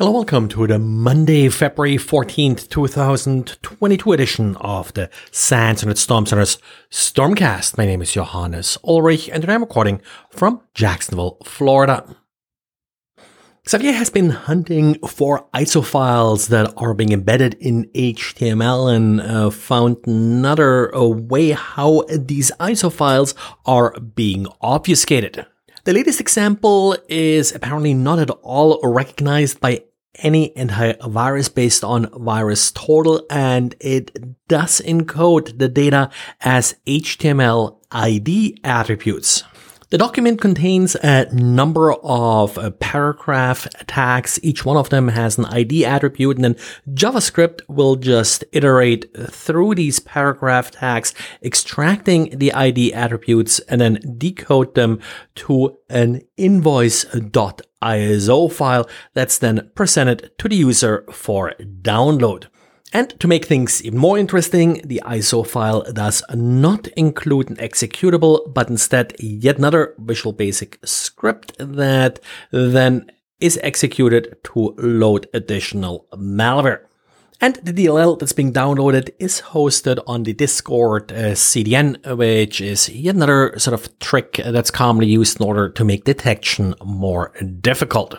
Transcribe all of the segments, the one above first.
Hello, welcome to the Monday, February 14th, 2022 edition of the SANS Internet Storm Center's Stormcast. My name is Johannes Ulrich and I'm recording from Jacksonville, Florida. Xavier has been hunting for ISO files that are being embedded in HTML and uh, found another uh, way how these ISO files are being obfuscated. The latest example is apparently not at all recognized by any antivirus based on VirusTotal and it does encode the data as HTML ID attributes. The document contains a number of uh, paragraph tags. Each one of them has an ID attribute and then JavaScript will just iterate through these paragraph tags, extracting the ID attributes and then decode them to an invoice.iso file that's then presented to the user for download. And to make things even more interesting, the ISO file does not include an executable, but instead yet another Visual Basic script that then is executed to load additional malware. And the DLL that's being downloaded is hosted on the Discord uh, CDN, which is yet another sort of trick that's commonly used in order to make detection more difficult.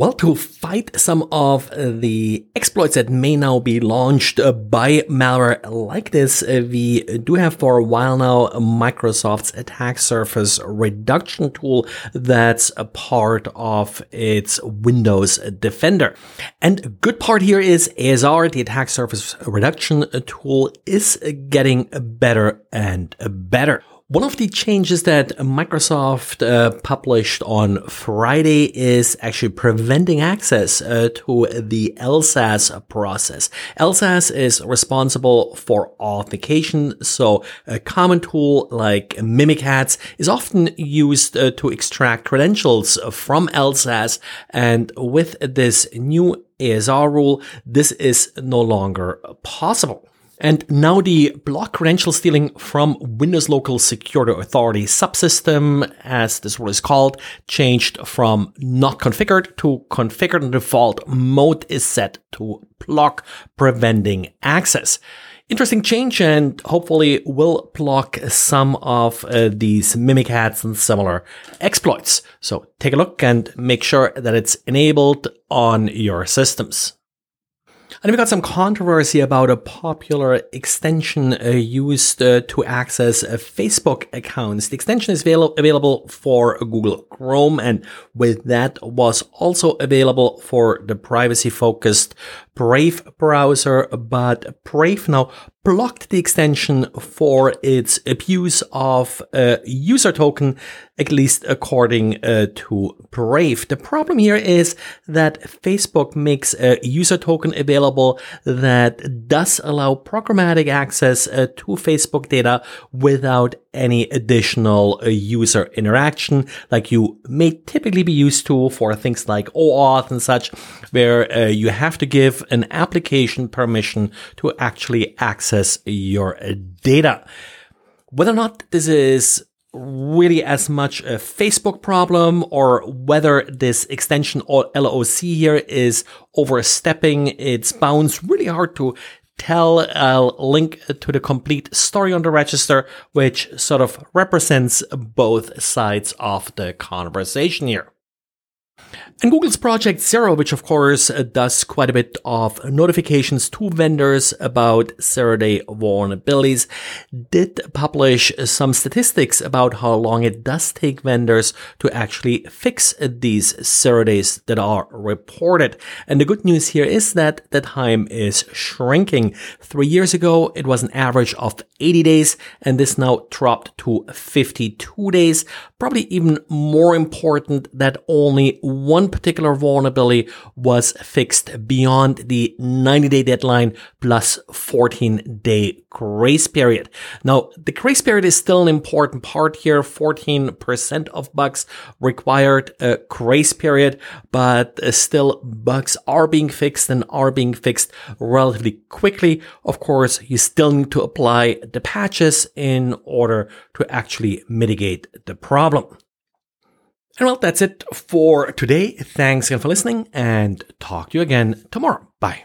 Well, to fight some of the exploits that may now be launched by malware like this, uh, we do have for a while now Microsoft's attack surface reduction tool that's a part of its Windows Defender. And good part here is ASR, the attack surface reduction tool, is getting better and better. One of the changes that Microsoft uh, published on Friday is actually preventing access uh, to the LSASS process. LSASS is responsible for authentication, so a common tool like Mimikatz is often used uh, to extract credentials from LSASS, and with this new ASR rule, this is no longer possible. And now the block credential stealing from Windows Local Security Authority subsystem, as this rule is called, changed from not configured to configured default mode is set to block preventing access. Interesting change and hopefully will block some of uh, these Mimikatz and similar exploits. So take a look and make sure that it's enabled on your systems. And we got some controversy about a popular extension uh, used uh, to access uh, Facebook accounts. The extension is avail- available for Google Chrome and with that was also available for the privacy focused Brave browser, but Brave now blocked the extension for its abuse of a user token, at least according uh, to Brave. The problem here is that Facebook makes a user token available that does allow programmatic access uh, to Facebook data without any additional uh, user interaction like you may typically be used to for things like OAuth and such, where uh, you have to give an application permission to actually access your data. Whether or not this is really as much a Facebook problem or whether this extension or LOC here is overstepping its bounds, really hard to tell. I'll link to the complete story on the register, which sort of represents both sides of the conversation here. And Google's Project Zero, which of course uh, does quite a bit of notifications to vendors about zero day vulnerabilities, did publish some statistics about how long it does take vendors to actually fix these zero days that are reported. And the good news here is that the time is shrinking. Three years ago, it was an average of 80 days, and this now dropped to 52 days. Probably even more important that only one particular vulnerability was fixed beyond the 90 day deadline plus 14 day grace period. Now, the grace period is still an important part here. 14% of bugs required a grace period, but uh, still bugs are being fixed and are being fixed relatively quickly. Of course, you still need to apply the patches in order to actually mitigate the problem. And well, that's it for today. Thanks again for listening and talk to you again tomorrow. Bye.